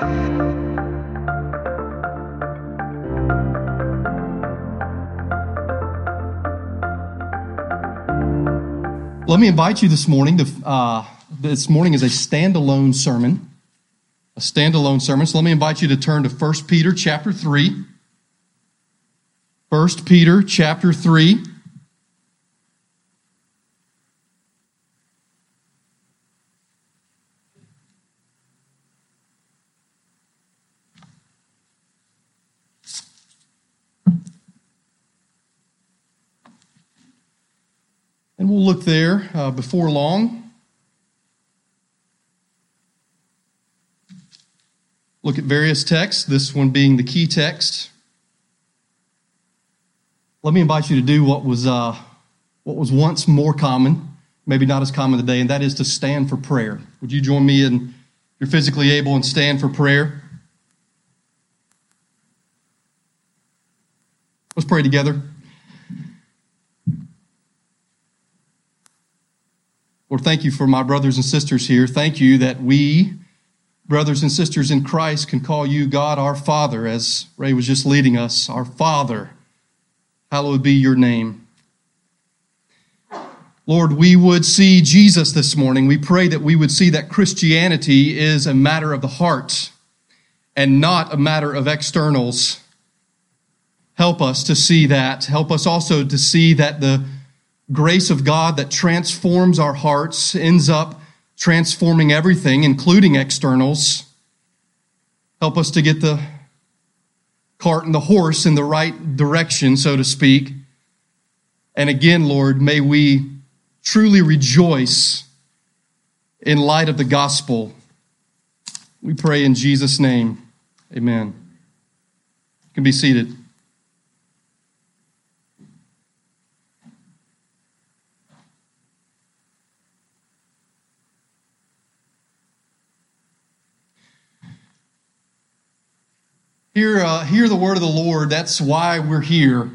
Let me invite you this morning. To, uh, this morning is a standalone sermon, a standalone sermon. So let me invite you to turn to 1 Peter chapter 3. 1 Peter chapter 3. And we'll look there uh, before long. Look at various texts, this one being the key text. Let me invite you to do what was, uh, what was once more common, maybe not as common today, and that is to stand for prayer. Would you join me in, if you're physically able, and stand for prayer? Let's pray together. Lord, thank you for my brothers and sisters here. Thank you that we, brothers and sisters in Christ, can call you God our Father, as Ray was just leading us, our Father. Hallowed be your name. Lord, we would see Jesus this morning. We pray that we would see that Christianity is a matter of the heart and not a matter of externals. Help us to see that. Help us also to see that the grace of God that transforms our hearts ends up transforming everything, including externals. Help us to get the cart and the horse in the right direction, so to speak. And again, Lord, may we truly rejoice in light of the gospel. We pray in Jesus' name. Amen. You can be seated. Hear, uh, hear the word of the Lord. That's why we're here.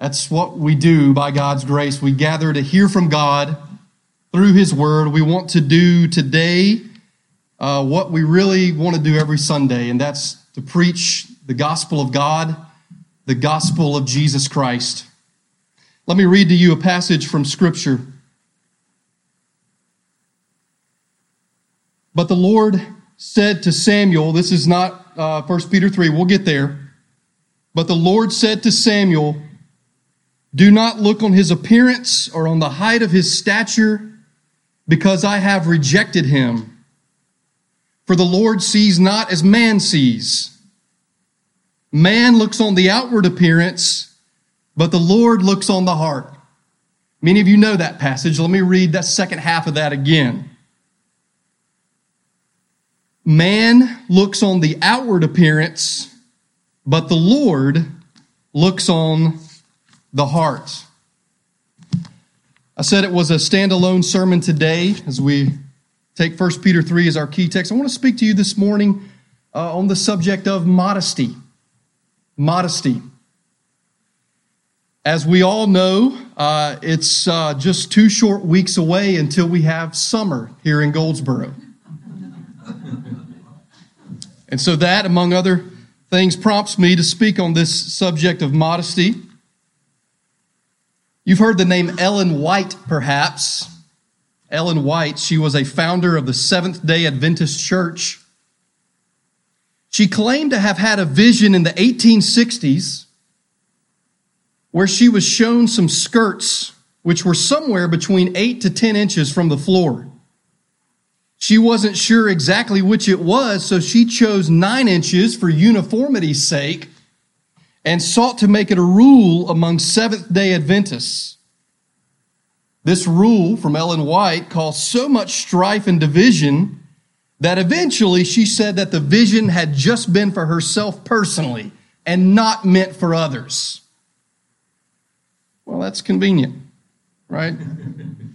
That's what we do by God's grace. We gather to hear from God through His word. We want to do today uh, what we really want to do every Sunday, and that's to preach the gospel of God, the gospel of Jesus Christ. Let me read to you a passage from Scripture. But the Lord said to Samuel, this is not uh, 1 Peter 3. We'll get there. But the Lord said to Samuel, Do not look on his appearance or on the height of his stature, because I have rejected him. For the Lord sees not as man sees. Man looks on the outward appearance, but the Lord looks on the heart. Many of you know that passage. Let me read that second half of that again. Man looks on the outward appearance, but the Lord looks on the heart. I said it was a standalone sermon today as we take 1 Peter 3 as our key text. I want to speak to you this morning uh, on the subject of modesty. Modesty. As we all know, uh, it's uh, just two short weeks away until we have summer here in Goldsboro. And so that, among other things, prompts me to speak on this subject of modesty. You've heard the name Ellen White, perhaps. Ellen White, she was a founder of the Seventh day Adventist Church. She claimed to have had a vision in the 1860s where she was shown some skirts which were somewhere between 8 to 10 inches from the floor. She wasn't sure exactly which it was, so she chose nine inches for uniformity's sake and sought to make it a rule among Seventh day Adventists. This rule from Ellen White caused so much strife and division that eventually she said that the vision had just been for herself personally and not meant for others. Well, that's convenient, right?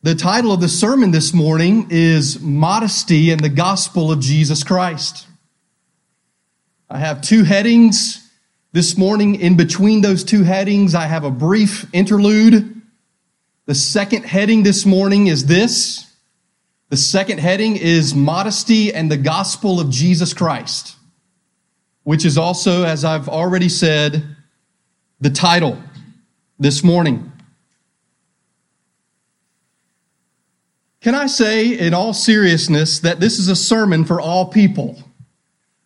The title of the sermon this morning is Modesty and the Gospel of Jesus Christ. I have two headings this morning. In between those two headings, I have a brief interlude. The second heading this morning is this The second heading is Modesty and the Gospel of Jesus Christ, which is also, as I've already said, the title this morning. Can I say, in all seriousness, that this is a sermon for all people,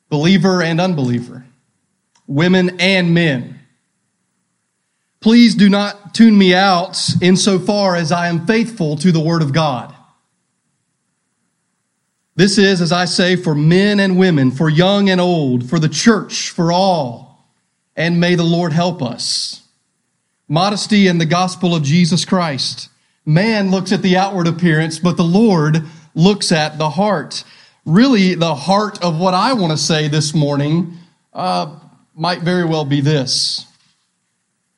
believer and unbeliever, women and men? Please do not tune me out insofar as I am faithful to the Word of God. This is, as I say, for men and women, for young and old, for the church, for all. And may the Lord help us. Modesty and the gospel of Jesus Christ. Man looks at the outward appearance, but the Lord looks at the heart. Really, the heart of what I want to say this morning uh, might very well be this.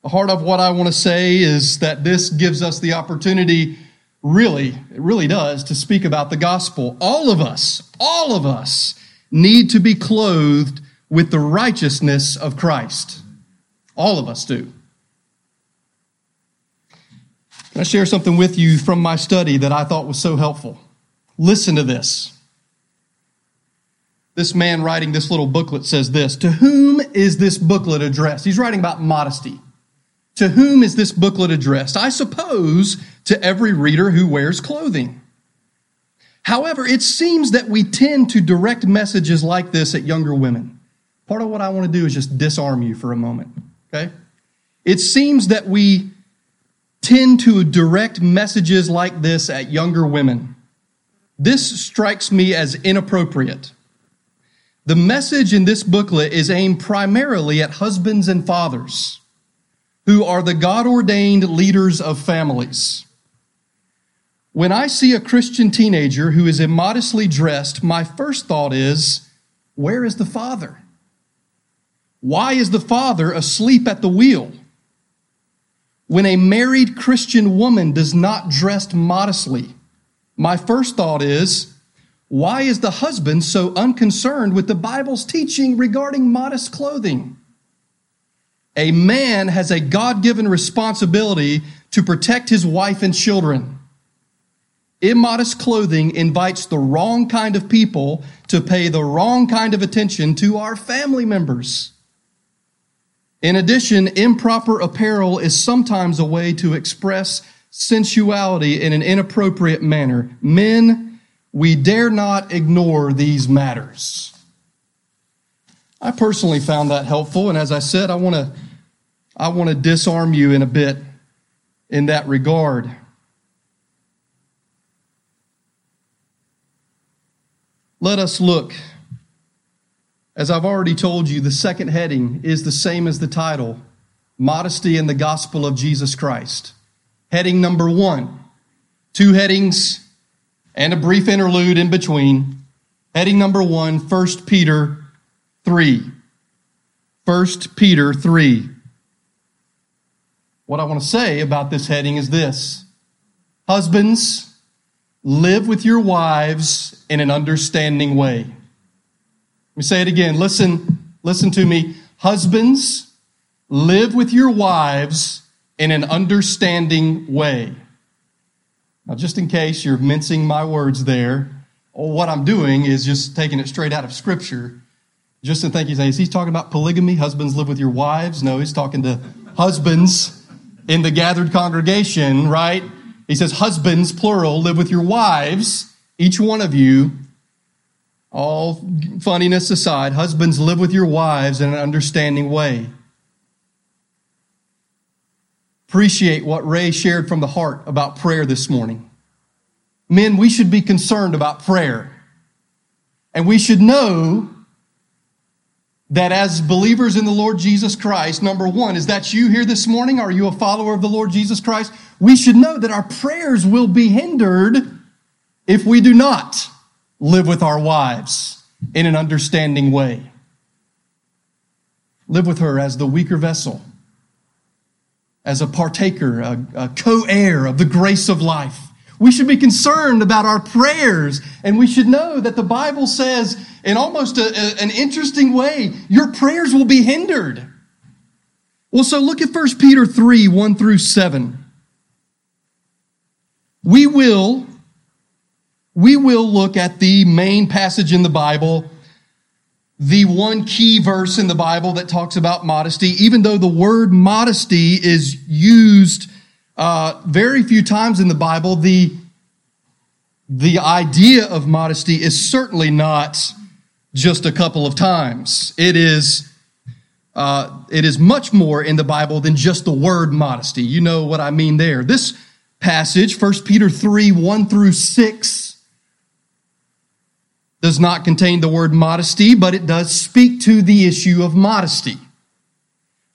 The heart of what I want to say is that this gives us the opportunity, really, it really does, to speak about the gospel. All of us, all of us need to be clothed with the righteousness of Christ. All of us do. I share something with you from my study that I thought was so helpful? Listen to this. This man writing this little booklet says this To whom is this booklet addressed? He's writing about modesty. To whom is this booklet addressed? I suppose to every reader who wears clothing. However, it seems that we tend to direct messages like this at younger women. Part of what I want to do is just disarm you for a moment, okay? It seems that we tend to direct messages like this at younger women. This strikes me as inappropriate. The message in this booklet is aimed primarily at husbands and fathers who are the God ordained leaders of families. When I see a Christian teenager who is immodestly dressed, my first thought is, where is the father? Why is the father asleep at the wheel? When a married Christian woman does not dress modestly, my first thought is, why is the husband so unconcerned with the Bible's teaching regarding modest clothing? A man has a God given responsibility to protect his wife and children. Immodest clothing invites the wrong kind of people to pay the wrong kind of attention to our family members. In addition, improper apparel is sometimes a way to express sensuality in an inappropriate manner. Men, we dare not ignore these matters. I personally found that helpful, and as I said, I want to I want to disarm you in a bit in that regard. Let us look as I've already told you, the second heading is the same as the title Modesty in the Gospel of Jesus Christ. Heading number one, two headings and a brief interlude in between. Heading number one, 1 Peter 3. 1 Peter 3. What I want to say about this heading is this Husbands, live with your wives in an understanding way. Let me say it again. Listen, listen to me. Husbands, live with your wives in an understanding way. Now, just in case you're mincing my words there, what I'm doing is just taking it straight out of Scripture. Just in thinking, is he talking about polygamy? Husbands live with your wives? No, he's talking to husbands in the gathered congregation, right? He says, Husbands, plural, live with your wives, each one of you, all funniness aside, husbands, live with your wives in an understanding way. Appreciate what Ray shared from the heart about prayer this morning. Men, we should be concerned about prayer. And we should know that as believers in the Lord Jesus Christ, number one, is that you here this morning? Are you a follower of the Lord Jesus Christ? We should know that our prayers will be hindered if we do not live with our wives in an understanding way. Live with her as the weaker vessel, as a partaker, a, a co heir of the grace of life. We should be concerned about our prayers, and we should know that the Bible says, in almost a, a, an interesting way, your prayers will be hindered. Well, so look at 1 Peter 3 1 through 7. We will we will look at the main passage in the Bible, the one key verse in the Bible that talks about modesty, even though the word modesty is used uh, very few times in the Bible, the, the idea of modesty is certainly not just a couple of times. It is, uh, it is much more in the Bible than just the word modesty. You know what I mean there. This passage, 1 Peter 3, 1 through 6, does not contain the word modesty, but it does speak to the issue of modesty.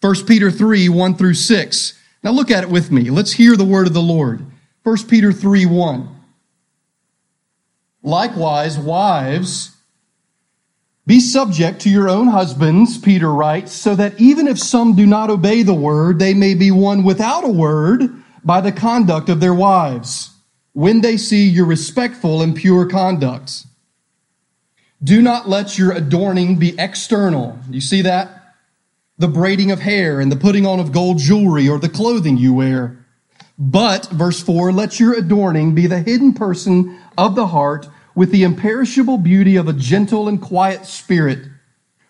1 Peter 3, 1 through 6. Now look at it with me. Let's hear the word of the Lord. 1 Peter 3, 1. Likewise, wives, be subject to your own husbands, Peter writes, so that even if some do not obey the word, they may be won without a word by the conduct of their wives, when they see your respectful and pure conduct. Do not let your adorning be external. You see that? The braiding of hair and the putting on of gold jewelry or the clothing you wear. But, verse 4, let your adorning be the hidden person of the heart with the imperishable beauty of a gentle and quiet spirit,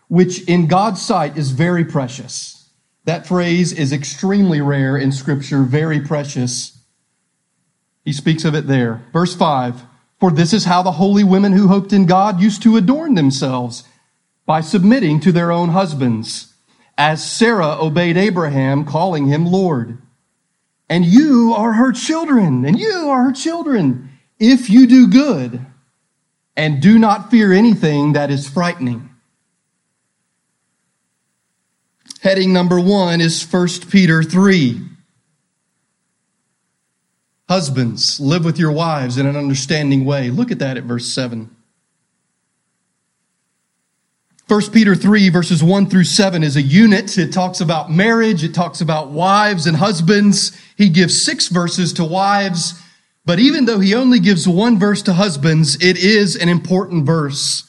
which in God's sight is very precious. That phrase is extremely rare in scripture, very precious. He speaks of it there. Verse 5 for this is how the holy women who hoped in God used to adorn themselves by submitting to their own husbands, as Sarah obeyed Abraham, calling him Lord. And you are her children, and you are her children, if you do good and do not fear anything that is frightening. Heading number one is 1 Peter 3. Husbands, live with your wives in an understanding way. Look at that at verse 7. 1 Peter 3, verses 1 through 7 is a unit. It talks about marriage, it talks about wives and husbands. He gives six verses to wives, but even though he only gives one verse to husbands, it is an important verse.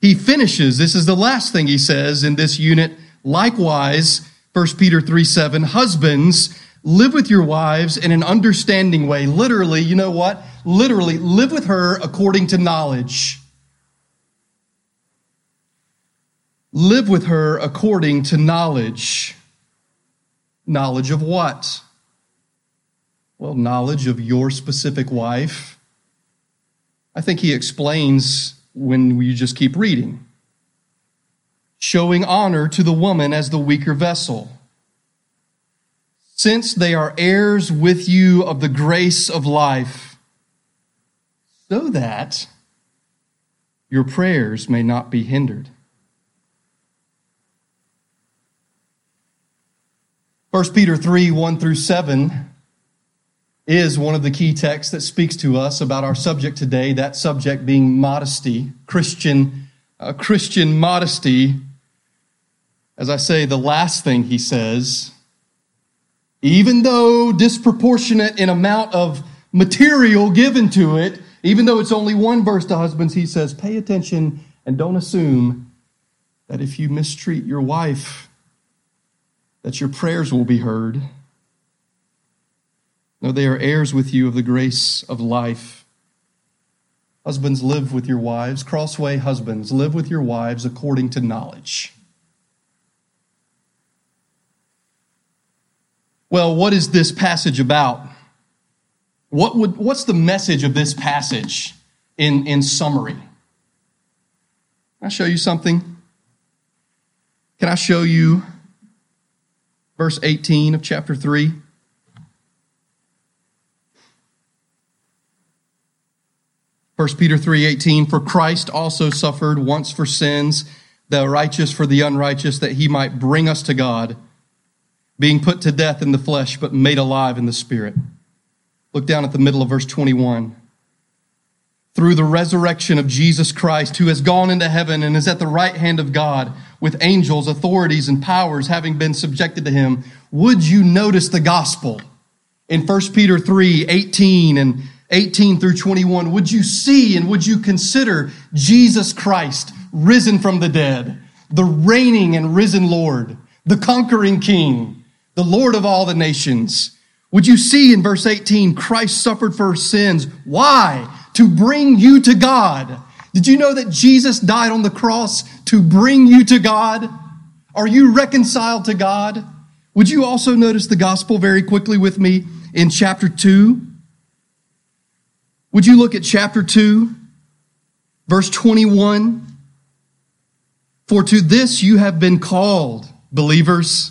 He finishes, this is the last thing he says in this unit. Likewise, 1 Peter 3 7, husbands, live with your wives in an understanding way. Literally, you know what? Literally, live with her according to knowledge. Live with her according to knowledge. Knowledge of what? Well, knowledge of your specific wife. I think he explains when you just keep reading. Showing honor to the woman as the weaker vessel since they are heirs with you of the grace of life, so that your prayers may not be hindered. 1 Peter 3 1 through 7 is one of the key texts that speaks to us about our subject today, that subject being modesty, Christian, uh, Christian modesty. As I say, the last thing he says even though disproportionate in amount of material given to it, even though it's only one verse to husbands, he says, pay attention and don't assume that if you mistreat your wife, that your prayers will be heard. No, they are heirs with you of the grace of life. Husbands, live with your wives. Crossway husbands, live with your wives according to knowledge. Well, what is this passage about? What would, what's the message of this passage in, in summary? Can I show you something? Can I show you verse 18 of chapter 3? First Peter 3:18 for Christ also suffered once for sins the righteous for the unrighteous that he might bring us to God being put to death in the flesh, but made alive in the spirit. Look down at the middle of verse 21. Through the resurrection of Jesus Christ, who has gone into heaven and is at the right hand of God, with angels, authorities, and powers having been subjected to him, would you notice the gospel? In 1 Peter 3 18 and 18 through 21, would you see and would you consider Jesus Christ risen from the dead, the reigning and risen Lord, the conquering King? The Lord of all the nations. Would you see in verse 18, Christ suffered for sins? Why? to bring you to God. Did you know that Jesus died on the cross to bring you to God? Are you reconciled to God? Would you also notice the gospel very quickly with me in chapter 2? Would you look at chapter 2, verse 21? For to this you have been called, believers,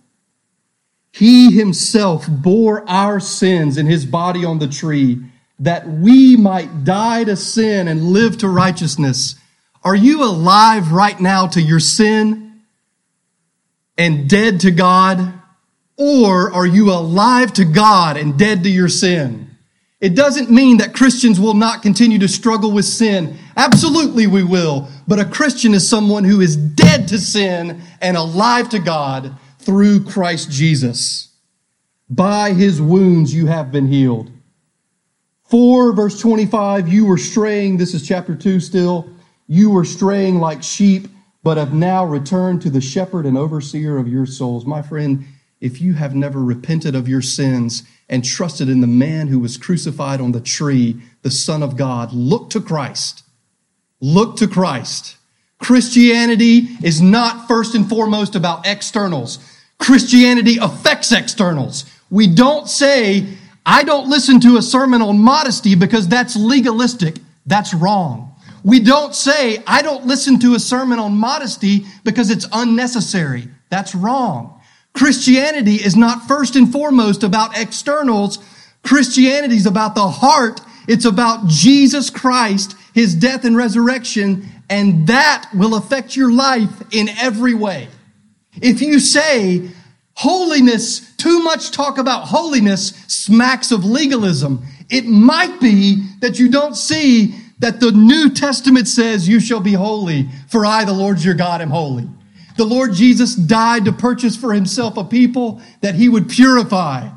He himself bore our sins in his body on the tree that we might die to sin and live to righteousness. Are you alive right now to your sin and dead to God? Or are you alive to God and dead to your sin? It doesn't mean that Christians will not continue to struggle with sin. Absolutely we will. But a Christian is someone who is dead to sin and alive to God through Christ Jesus. By his wounds you have been healed. 4 verse 25, you were straying. This is chapter 2 still. You were straying like sheep, but have now returned to the shepherd and overseer of your souls. My friend, if you have never repented of your sins and trusted in the man who was crucified on the tree, the Son of God, look to Christ. Look to Christ. Christianity is not first and foremost about externals. Christianity affects externals. We don't say, I don't listen to a sermon on modesty because that's legalistic. That's wrong. We don't say, I don't listen to a sermon on modesty because it's unnecessary. That's wrong. Christianity is not first and foremost about externals. Christianity is about the heart. It's about Jesus Christ, his death and resurrection, and that will affect your life in every way. If you say holiness, too much talk about holiness smacks of legalism, it might be that you don't see that the New Testament says, You shall be holy, for I, the Lord your God, am holy. The Lord Jesus died to purchase for himself a people that he would purify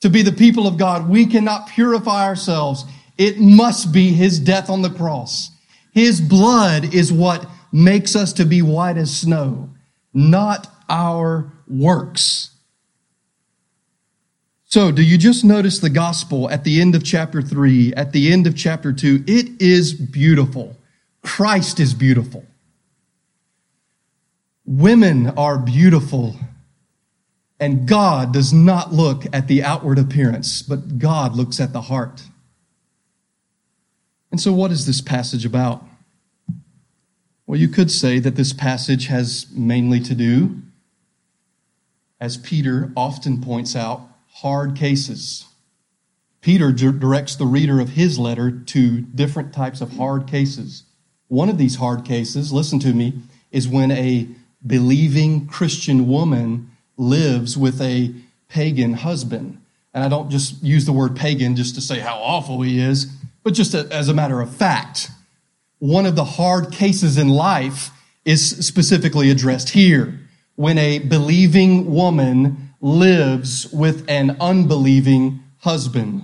to be the people of God. We cannot purify ourselves. It must be his death on the cross. His blood is what makes us to be white as snow, not our works. So, do you just notice the gospel at the end of chapter 3, at the end of chapter 2? It is beautiful. Christ is beautiful. Women are beautiful. And God does not look at the outward appearance, but God looks at the heart. And so, what is this passage about? Well, you could say that this passage has mainly to do, as Peter often points out, hard cases. Peter directs the reader of his letter to different types of hard cases. One of these hard cases, listen to me, is when a believing Christian woman lives with a pagan husband. And I don't just use the word pagan just to say how awful he is, but just as a matter of fact. One of the hard cases in life is specifically addressed here. When a believing woman lives with an unbelieving husband.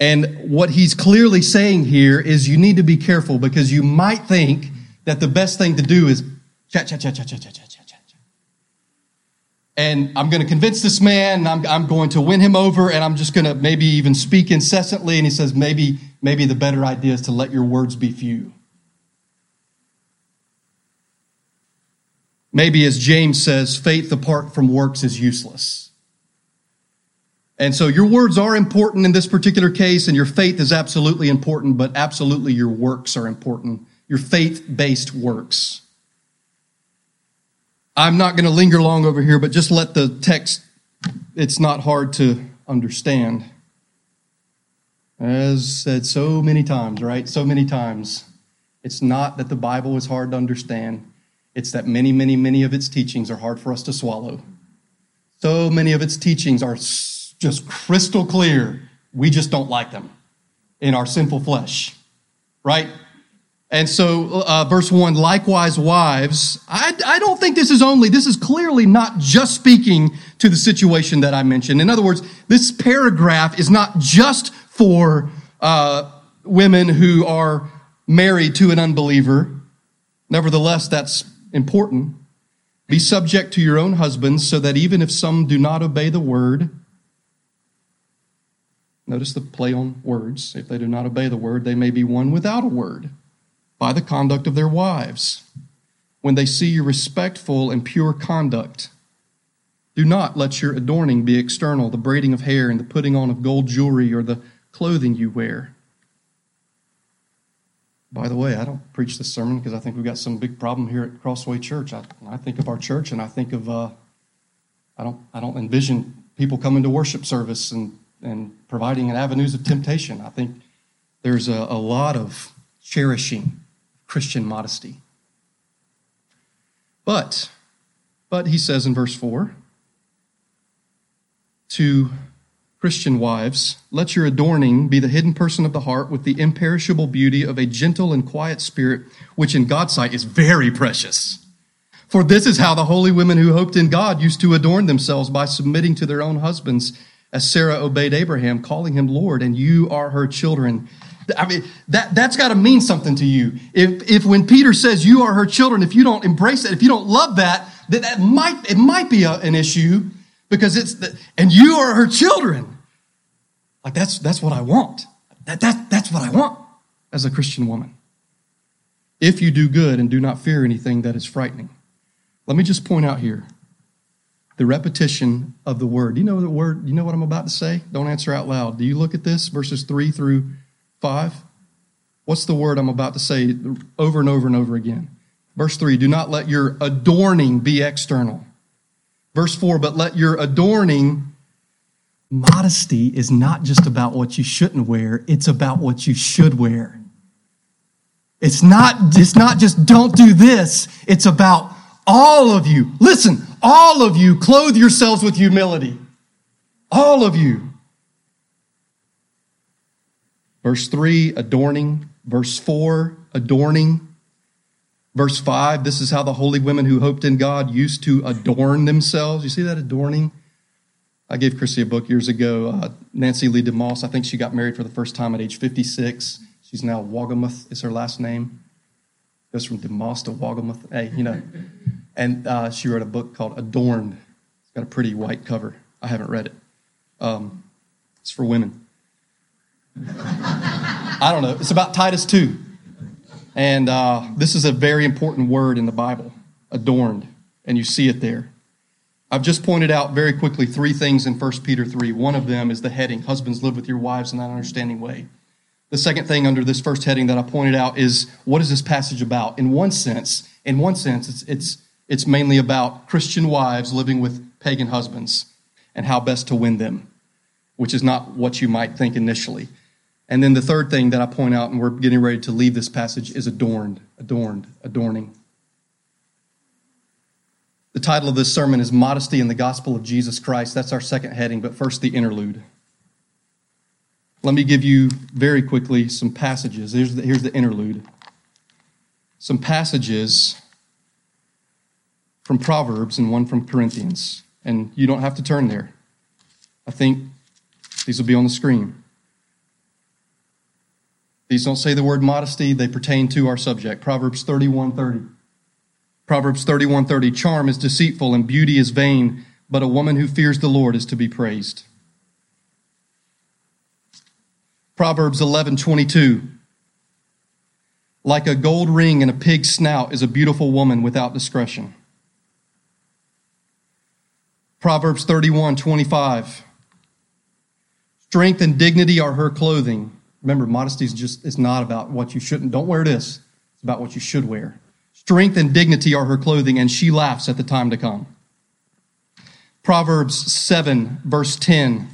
And what he's clearly saying here is you need to be careful because you might think that the best thing to do is chat, chat, chat, chat, chat, chat, chat, chat, chat. And I'm going to convince this man, I'm, I'm going to win him over, and I'm just going to maybe even speak incessantly. And he says, maybe, maybe the better idea is to let your words be few. Maybe, as James says, faith apart from works is useless. And so your words are important in this particular case, and your faith is absolutely important, but absolutely your works are important. Your faith based works. I'm not going to linger long over here, but just let the text, it's not hard to understand. As said so many times, right? So many times. It's not that the Bible is hard to understand. It's that many, many, many of its teachings are hard for us to swallow. So many of its teachings are just crystal clear. We just don't like them. in our sinful flesh, right? And so, uh, verse one, likewise, wives, I, I don't think this is only, this is clearly not just speaking to the situation that I mentioned. In other words, this paragraph is not just for uh, women who are married to an unbeliever. Nevertheless, that's important. Be subject to your own husbands, so that even if some do not obey the word, notice the play on words, if they do not obey the word, they may be won without a word by the conduct of their wives. When they see your respectful and pure conduct, do not let your adorning be external, the braiding of hair and the putting on of gold jewelry or the clothing you wear. By the way, I don't preach this sermon because I think we've got some big problem here at Crossway Church. I, I think of our church and I think of uh, I don't I don't envision people coming to worship service and and providing avenues of temptation. I think there's a, a lot of cherishing Christian modesty. But, but he says in verse 4 to Christian wives, let your adorning be the hidden person of the heart with the imperishable beauty of a gentle and quiet spirit, which in God's sight is very precious. For this is how the holy women who hoped in God used to adorn themselves by submitting to their own husbands, as Sarah obeyed Abraham, calling him Lord, and you are her children. I mean, that, that's got to mean something to you. If, if when Peter says you are her children, if you don't embrace it, if you don't love that, that, that might, it might be a, an issue because it's, the, and you are her children. Like that's, that's what I want. That, that, that's what I want as a Christian woman. If you do good and do not fear anything that is frightening. Let me just point out here the repetition of the word. You know the word? You know what I'm about to say? Don't answer out loud. Do you look at this, verses 3 through 5? What's the word I'm about to say over and over and over again? Verse 3 Do not let your adorning be external. Verse 4 But let your adorning. Modesty is not just about what you shouldn't wear, it's about what you should wear. It's not, it's not just don't do this, it's about all of you. Listen, all of you clothe yourselves with humility. All of you. Verse 3, adorning. Verse 4, adorning. Verse 5, this is how the holy women who hoped in God used to adorn themselves. You see that adorning? I gave Chrissy a book years ago, uh, Nancy Leigh DeMoss. I think she got married for the first time at age 56. She's now Wolgemuth is her last name. Goes from DeMoss to Wolgemuth. Hey, you know. And uh, she wrote a book called Adorned. It's got a pretty white cover. I haven't read it. Um, it's for women. I don't know. It's about Titus 2. And uh, this is a very important word in the Bible adorned. And you see it there. I've just pointed out very quickly three things in 1 Peter 3. One of them is the heading Husbands, live with your wives in an understanding way. The second thing under this first heading that I pointed out is what is this passage about? In one sense, in one sense, it's, it's, it's mainly about Christian wives living with pagan husbands and how best to win them, which is not what you might think initially. And then the third thing that I point out, and we're getting ready to leave this passage, is adorned, adorned, adorning. The title of this sermon is Modesty in the Gospel of Jesus Christ. That's our second heading, but first the interlude. Let me give you very quickly some passages. Here's the, here's the interlude. Some passages from Proverbs and one from Corinthians. And you don't have to turn there. I think these will be on the screen. These don't say the word modesty, they pertain to our subject. Proverbs 31:30. Proverbs 31:30 Charm is deceitful and beauty is vain, but a woman who fears the Lord is to be praised. Proverbs 11:22 Like a gold ring in a pig's snout is a beautiful woman without discretion. Proverbs 31:25 Strength and dignity are her clothing Remember, modesty is just it's not about what you shouldn't. Don't wear this. It's about what you should wear. Strength and dignity are her clothing, and she laughs at the time to come. Proverbs 7, verse 10.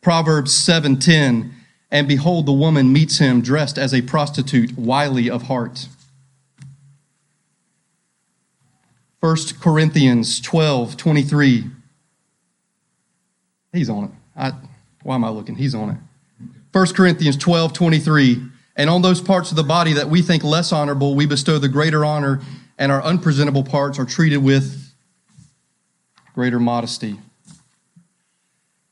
Proverbs 7 10. And behold, the woman meets him dressed as a prostitute, wily of heart. 1 Corinthians 12, 23. He's on it. I, why am I looking? He's on it. 1 Corinthians 12, 23. And on those parts of the body that we think less honorable, we bestow the greater honor, and our unpresentable parts are treated with greater modesty.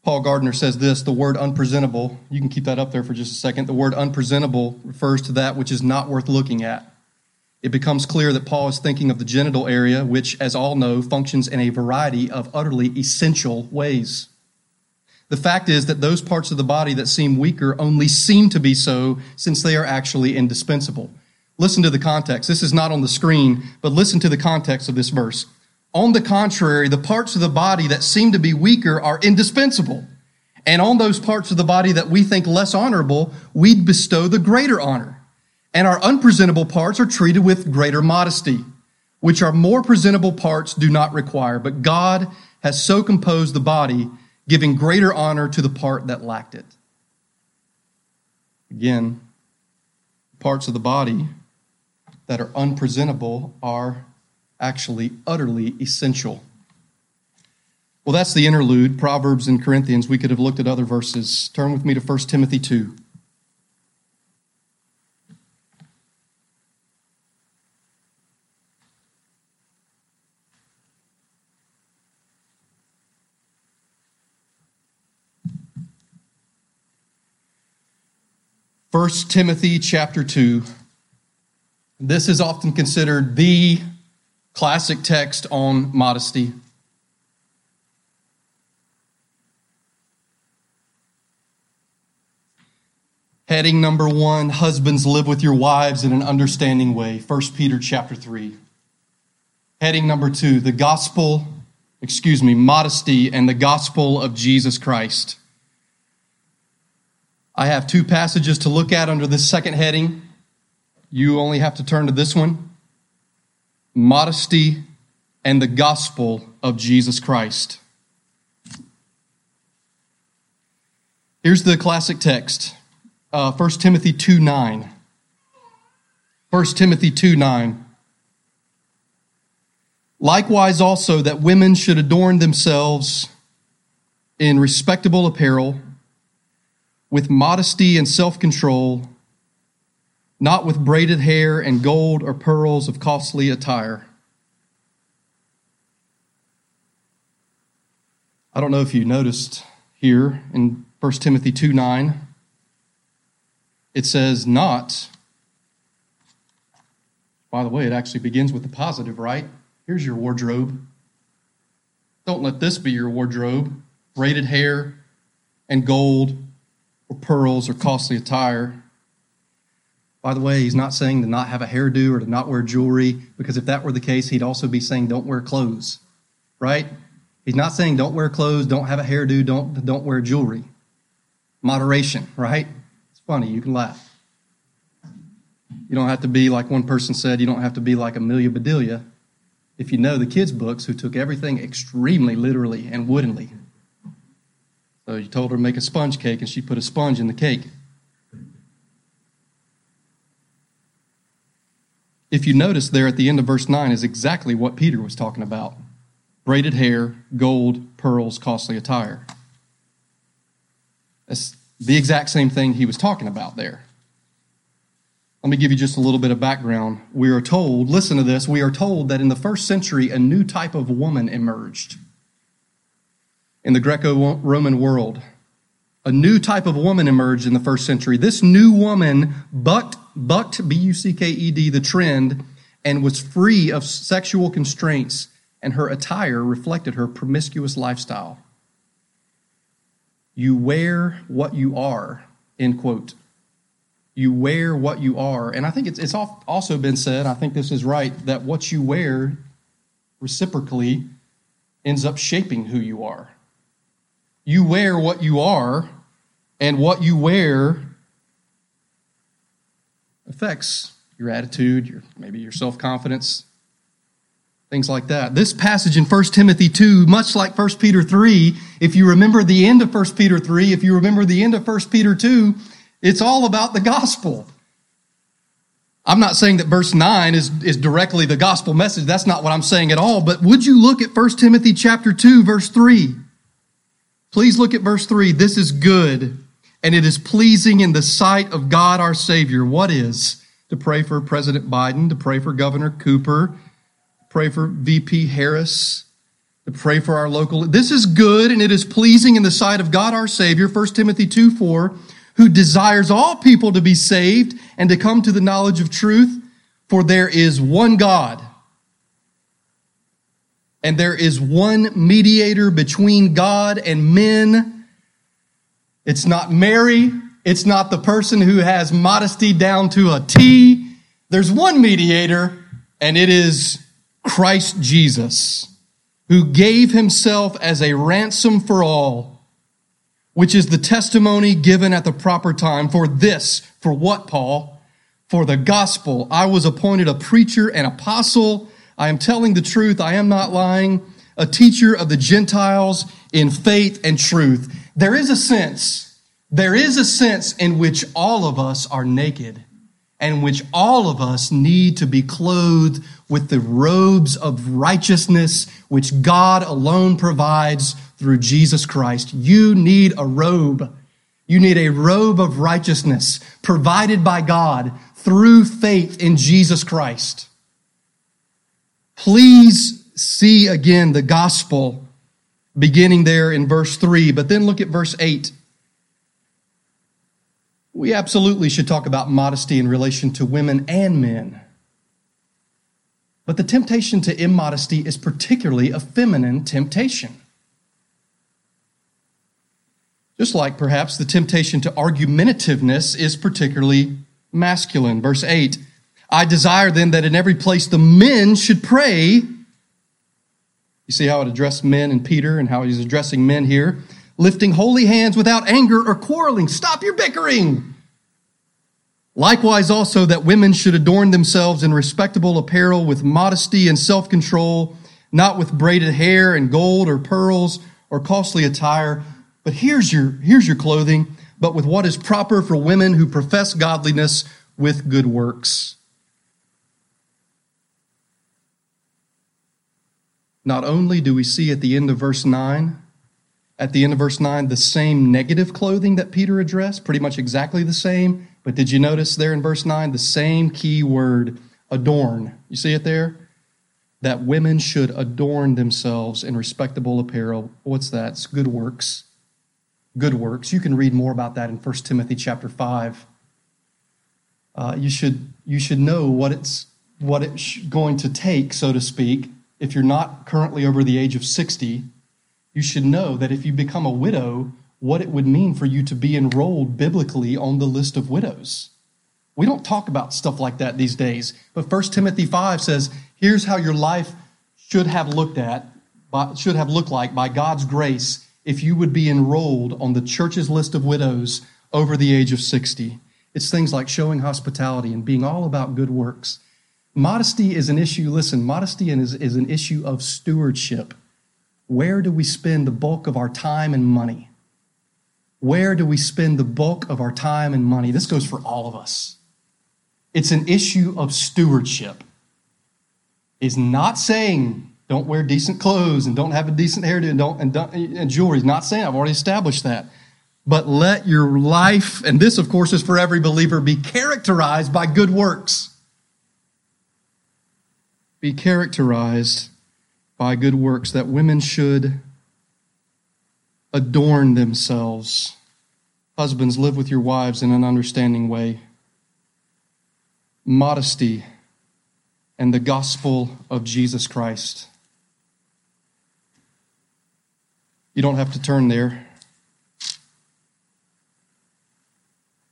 Paul Gardner says this the word unpresentable, you can keep that up there for just a second. The word unpresentable refers to that which is not worth looking at. It becomes clear that Paul is thinking of the genital area, which, as all know, functions in a variety of utterly essential ways. The fact is that those parts of the body that seem weaker only seem to be so since they are actually indispensable. Listen to the context. This is not on the screen, but listen to the context of this verse. On the contrary, the parts of the body that seem to be weaker are indispensable. And on those parts of the body that we think less honorable, we bestow the greater honor. And our unpresentable parts are treated with greater modesty, which our more presentable parts do not require. But God has so composed the body, giving greater honor to the part that lacked it. Again, parts of the body that are unpresentable are actually utterly essential. Well, that's the interlude, Proverbs and Corinthians. We could have looked at other verses. Turn with me to 1 Timothy 2. First Timothy chapter 2. This is often considered the Classic text on modesty. Heading number one Husbands, live with your wives in an understanding way. 1 Peter chapter 3. Heading number two The gospel, excuse me, modesty and the gospel of Jesus Christ. I have two passages to look at under this second heading. You only have to turn to this one modesty, and the gospel of Jesus Christ. Here's the classic text uh, 1 Timothy 2 9. 1 Timothy 2 9. Likewise, also, that women should adorn themselves in respectable apparel, with modesty and self control not with braided hair and gold or pearls of costly attire. I don't know if you noticed here in 1 Timothy 2 9, it says, not. By the way, it actually begins with the positive, right? Here's your wardrobe. Don't let this be your wardrobe. Braided hair and gold or pearls or costly attire. By the way, he's not saying to not have a hairdo or to not wear jewelry, because if that were the case, he'd also be saying don't wear clothes, right? He's not saying don't wear clothes, don't have a hairdo, don't, don't wear jewelry. Moderation, right? It's funny, you can laugh. You don't have to be like one person said, you don't have to be like Amelia Bedelia if you know the kids' books who took everything extremely literally and woodenly. So you told her to make a sponge cake and she put a sponge in the cake. if you notice there at the end of verse 9 is exactly what Peter was talking about braided hair, gold, pearls, costly attire. That's the exact same thing he was talking about there. Let me give you just a little bit of background. We are told, listen to this, we are told that in the first century, a new type of woman emerged in the Greco Roman world. A new type of woman emerged in the first century. This new woman bucked bucked, B U C K E D, the trend and was free of sexual constraints, and her attire reflected her promiscuous lifestyle. You wear what you are, end quote. You wear what you are. And I think it's, it's also been said, I think this is right, that what you wear reciprocally ends up shaping who you are. You wear what you are, and what you wear affects your attitude, your maybe your self-confidence, things like that. This passage in 1 Timothy 2, much like 1 Peter 3, if you remember the end of 1 Peter 3, if you remember the end of 1 Peter 2, it's all about the gospel. I'm not saying that verse 9 is, is directly the gospel message. That's not what I'm saying at all. But would you look at 1 Timothy chapter 2, verse 3? Please look at verse 3. This is good and it is pleasing in the sight of God our Savior. What is? To pray for President Biden, to pray for Governor Cooper, pray for VP Harris, to pray for our local. This is good and it is pleasing in the sight of God our Savior, 1 Timothy 2 4, who desires all people to be saved and to come to the knowledge of truth. For there is one God, and there is one mediator between God and men. It's not Mary. It's not the person who has modesty down to a T. There's one mediator, and it is Christ Jesus who gave himself as a ransom for all, which is the testimony given at the proper time for this, for what, Paul? For the gospel. I was appointed a preacher and apostle. I am telling the truth. I am not lying. A teacher of the Gentiles in faith and truth. There is a sense, there is a sense in which all of us are naked and which all of us need to be clothed with the robes of righteousness which God alone provides through Jesus Christ. You need a robe. You need a robe of righteousness provided by God through faith in Jesus Christ. Please see again the gospel beginning there in verse 3, but then look at verse 8. We absolutely should talk about modesty in relation to women and men. But the temptation to immodesty is particularly a feminine temptation. Just like perhaps the temptation to argumentativeness is particularly masculine. Verse 8 I desire then that in every place the men should pray. You see how it addressed men in Peter and how he's addressing men here lifting holy hands without anger or quarreling. Stop your bickering. Likewise, also, that women should adorn themselves in respectable apparel with modesty and self control, not with braided hair and gold or pearls or costly attire. But here's your, here's your clothing, but with what is proper for women who profess godliness with good works. Not only do we see at the end of verse 9 at the end of verse 9 the same negative clothing that Peter addressed, pretty much exactly the same. But did you notice there in verse 9 the same key word, adorn? You see it there? That women should adorn themselves in respectable apparel. What's that? It's good works. Good works. You can read more about that in 1 Timothy chapter 5. Uh, you, should, you should know what it's, what it's going to take, so to speak, if you're not currently over the age of 60 you should know that if you become a widow, what it would mean for you to be enrolled biblically on the list of widows. We don't talk about stuff like that these days, but 1 Timothy 5 says, here's how your life should have looked at, should have looked like by God's grace if you would be enrolled on the church's list of widows over the age of 60. It's things like showing hospitality and being all about good works. Modesty is an issue, listen, modesty is, is an issue of stewardship. Where do we spend the bulk of our time and money? Where do we spend the bulk of our time and money? This goes for all of us. It's an issue of stewardship. Is not saying don't wear decent clothes and don't have a decent hairdo and don't and, don't, and jewelry. Is not saying I've already established that. But let your life, and this of course is for every believer, be characterized by good works. Be characterized by good works, that women should adorn themselves. Husbands, live with your wives in an understanding way. Modesty and the gospel of Jesus Christ. You don't have to turn there.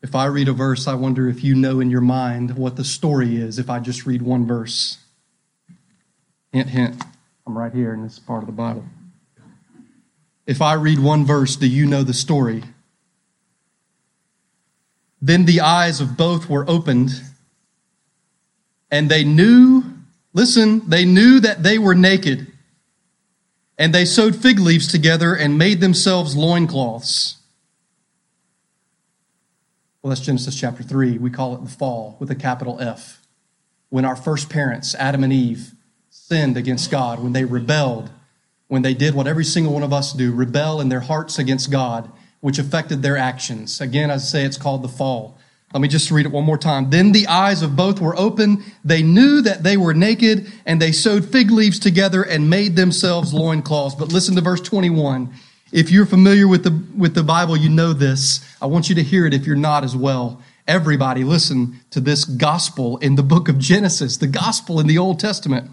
If I read a verse, I wonder if you know in your mind what the story is if I just read one verse. Hint, hint. I'm right here in this part of the Bible. If I read one verse, do you know the story? Then the eyes of both were opened, and they knew, listen, they knew that they were naked. And they sewed fig leaves together and made themselves loincloths. Well, that's Genesis chapter 3. We call it the fall with a capital F. When our first parents, Adam and Eve, sinned against God, when they rebelled, when they did what every single one of us do, rebel in their hearts against God, which affected their actions. Again, I say it's called the fall. Let me just read it one more time. Then the eyes of both were open. They knew that they were naked, and they sewed fig leaves together and made themselves loincloths. But listen to verse 21. If you're familiar with the, with the Bible, you know this. I want you to hear it if you're not as well. Everybody listen to this gospel in the book of Genesis, the gospel in the Old Testament.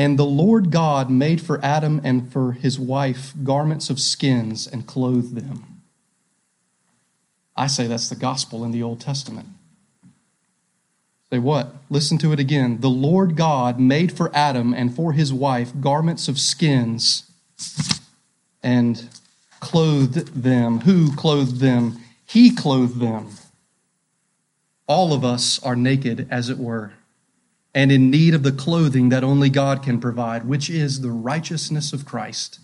And the Lord God made for Adam and for his wife garments of skins and clothed them. I say that's the gospel in the Old Testament. Say what? Listen to it again. The Lord God made for Adam and for his wife garments of skins and clothed them. Who clothed them? He clothed them. All of us are naked, as it were, and in need of the clothing that only God can provide, which is the righteousness of Christ.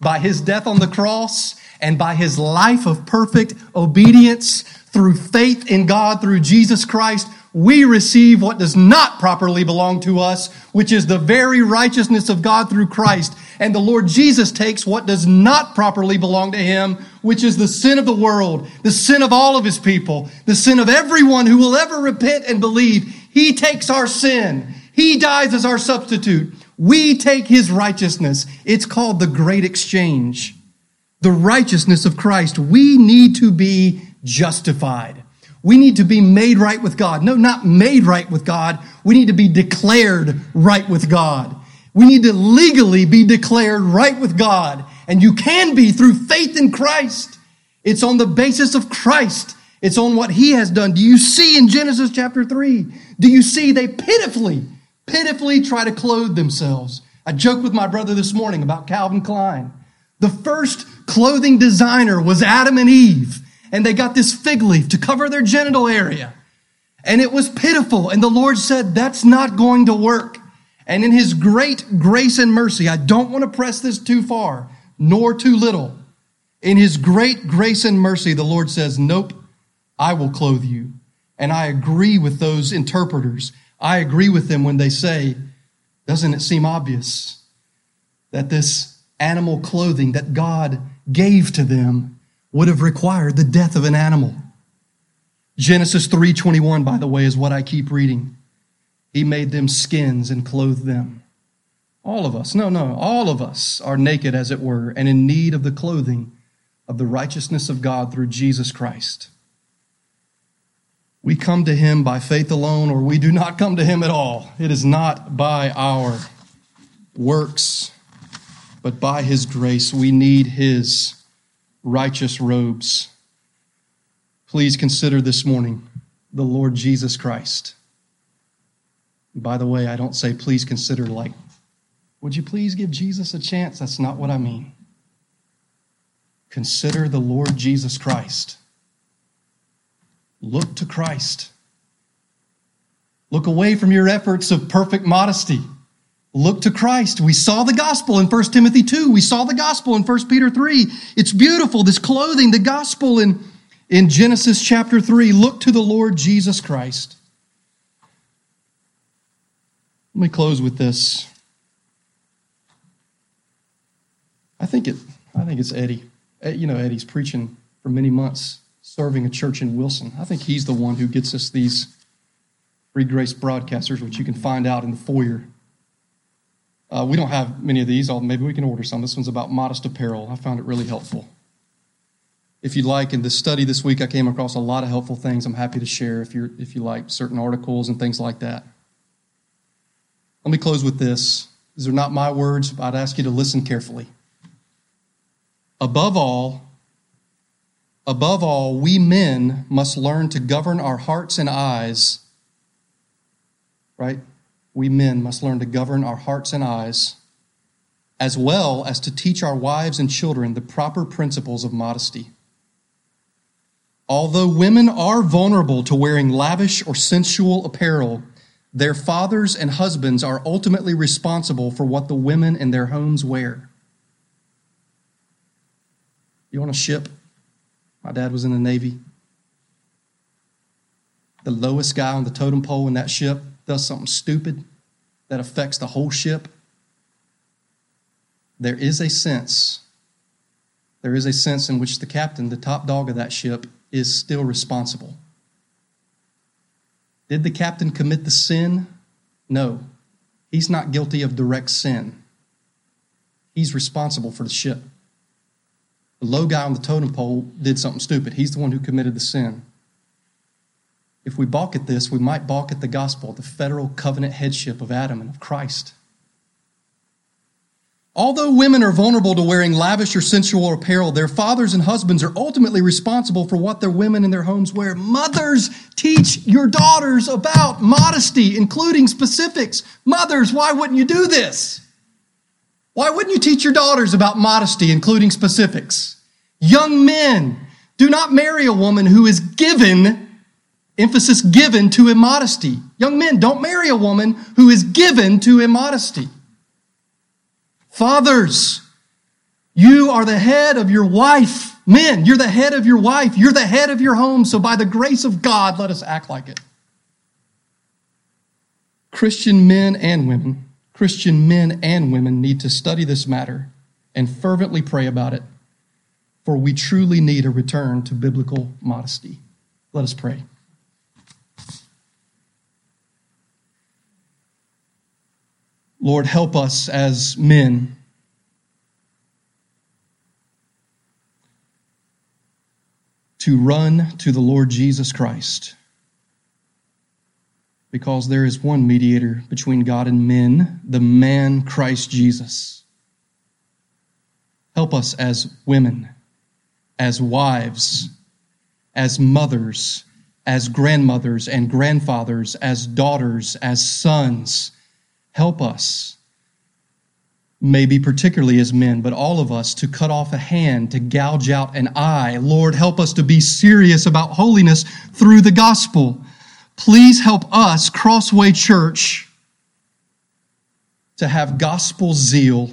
By his death on the cross, and by his life of perfect obedience through faith in God through Jesus Christ, we receive what does not properly belong to us, which is the very righteousness of God through Christ. And the Lord Jesus takes what does not properly belong to him, which is the sin of the world, the sin of all of his people, the sin of everyone who will ever repent and believe. He takes our sin. He dies as our substitute. We take his righteousness. It's called the great exchange the righteousness of Christ, we need to be justified. We need to be made right with God. No, not made right with God. We need to be declared right with God. We need to legally be declared right with God. And you can be through faith in Christ. It's on the basis of Christ. It's on what he has done. Do you see in Genesis chapter 3? Do you see they pitifully, pitifully try to clothe themselves? I joked with my brother this morning about Calvin Klein. The first clothing designer was Adam and Eve, and they got this fig leaf to cover their genital area. And it was pitiful. And the Lord said, That's not going to work. And in His great grace and mercy, I don't want to press this too far, nor too little. In His great grace and mercy, the Lord says, Nope, I will clothe you. And I agree with those interpreters. I agree with them when they say, Doesn't it seem obvious that this animal clothing that God gave to them would have required the death of an animal. Genesis 3:21 by the way is what I keep reading. He made them skins and clothed them. All of us, no, no, all of us are naked as it were and in need of the clothing of the righteousness of God through Jesus Christ. We come to him by faith alone or we do not come to him at all. It is not by our works but by his grace, we need his righteous robes. Please consider this morning the Lord Jesus Christ. By the way, I don't say please consider like, would you please give Jesus a chance? That's not what I mean. Consider the Lord Jesus Christ. Look to Christ. Look away from your efforts of perfect modesty. Look to Christ. We saw the gospel in 1 Timothy 2. We saw the gospel in 1 Peter 3. It's beautiful, this clothing, the gospel in, in Genesis chapter 3. Look to the Lord Jesus Christ. Let me close with this. I think it I think it's Eddie. Eh, you know, Eddie's preaching for many months, serving a church in Wilson. I think he's the one who gets us these free grace broadcasters, which you can find out in the foyer uh, we don't have many of these. Maybe we can order some. This one's about modest apparel. I found it really helpful. If you'd like, in the study this week, I came across a lot of helpful things. I'm happy to share if you if you like certain articles and things like that. Let me close with this. These are not my words, but I'd ask you to listen carefully. Above all, above all, we men must learn to govern our hearts and eyes, right? we men must learn to govern our hearts and eyes, as well as to teach our wives and children the proper principles of modesty. Although women are vulnerable to wearing lavish or sensual apparel, their fathers and husbands are ultimately responsible for what the women in their homes wear. You want a ship? My dad was in the Navy. The lowest guy on the totem pole in that ship does something stupid that affects the whole ship, there is a sense there is a sense in which the captain, the top dog of that ship, is still responsible. Did the captain commit the sin? No. He's not guilty of direct sin. He's responsible for the ship. The low guy on the totem pole did something stupid. He's the one who committed the sin. If we balk at this, we might balk at the gospel, the federal covenant headship of Adam and of Christ. Although women are vulnerable to wearing lavish or sensual apparel, their fathers and husbands are ultimately responsible for what their women in their homes wear. Mothers, teach your daughters about modesty, including specifics. Mothers, why wouldn't you do this? Why wouldn't you teach your daughters about modesty, including specifics? Young men, do not marry a woman who is given, emphasis given to immodesty. Young men, don't marry a woman who is given to immodesty. Fathers, you are the head of your wife. Men, you're the head of your wife. You're the head of your home. So, by the grace of God, let us act like it. Christian men and women, Christian men and women need to study this matter and fervently pray about it, for we truly need a return to biblical modesty. Let us pray. Lord, help us as men. To run to the Lord Jesus Christ. Because there is one mediator between God and men, the man Christ Jesus. Help us as women, as wives, as mothers, as grandmothers and grandfathers, as daughters, as sons Help us, maybe particularly as men, but all of us, to cut off a hand, to gouge out an eye. Lord, help us to be serious about holiness through the gospel. Please help us, Crossway Church, to have gospel zeal.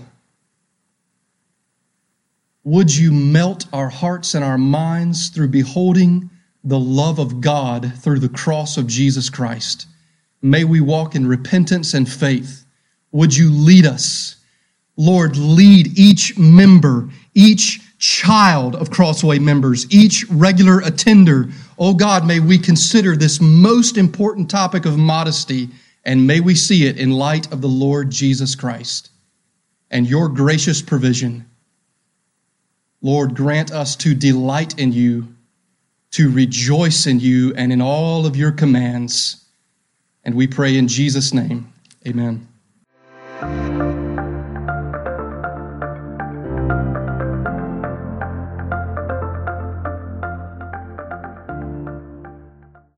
Would you melt our hearts and our minds through beholding the love of God through the cross of Jesus Christ? May we walk in repentance and faith. Would you lead us? Lord, lead each member, each child of Crossway members, each regular attender. Oh God, may we consider this most important topic of modesty and may we see it in light of the Lord Jesus Christ and your gracious provision. Lord, grant us to delight in you, to rejoice in you and in all of your commands. And we pray in Jesus' name. Amen.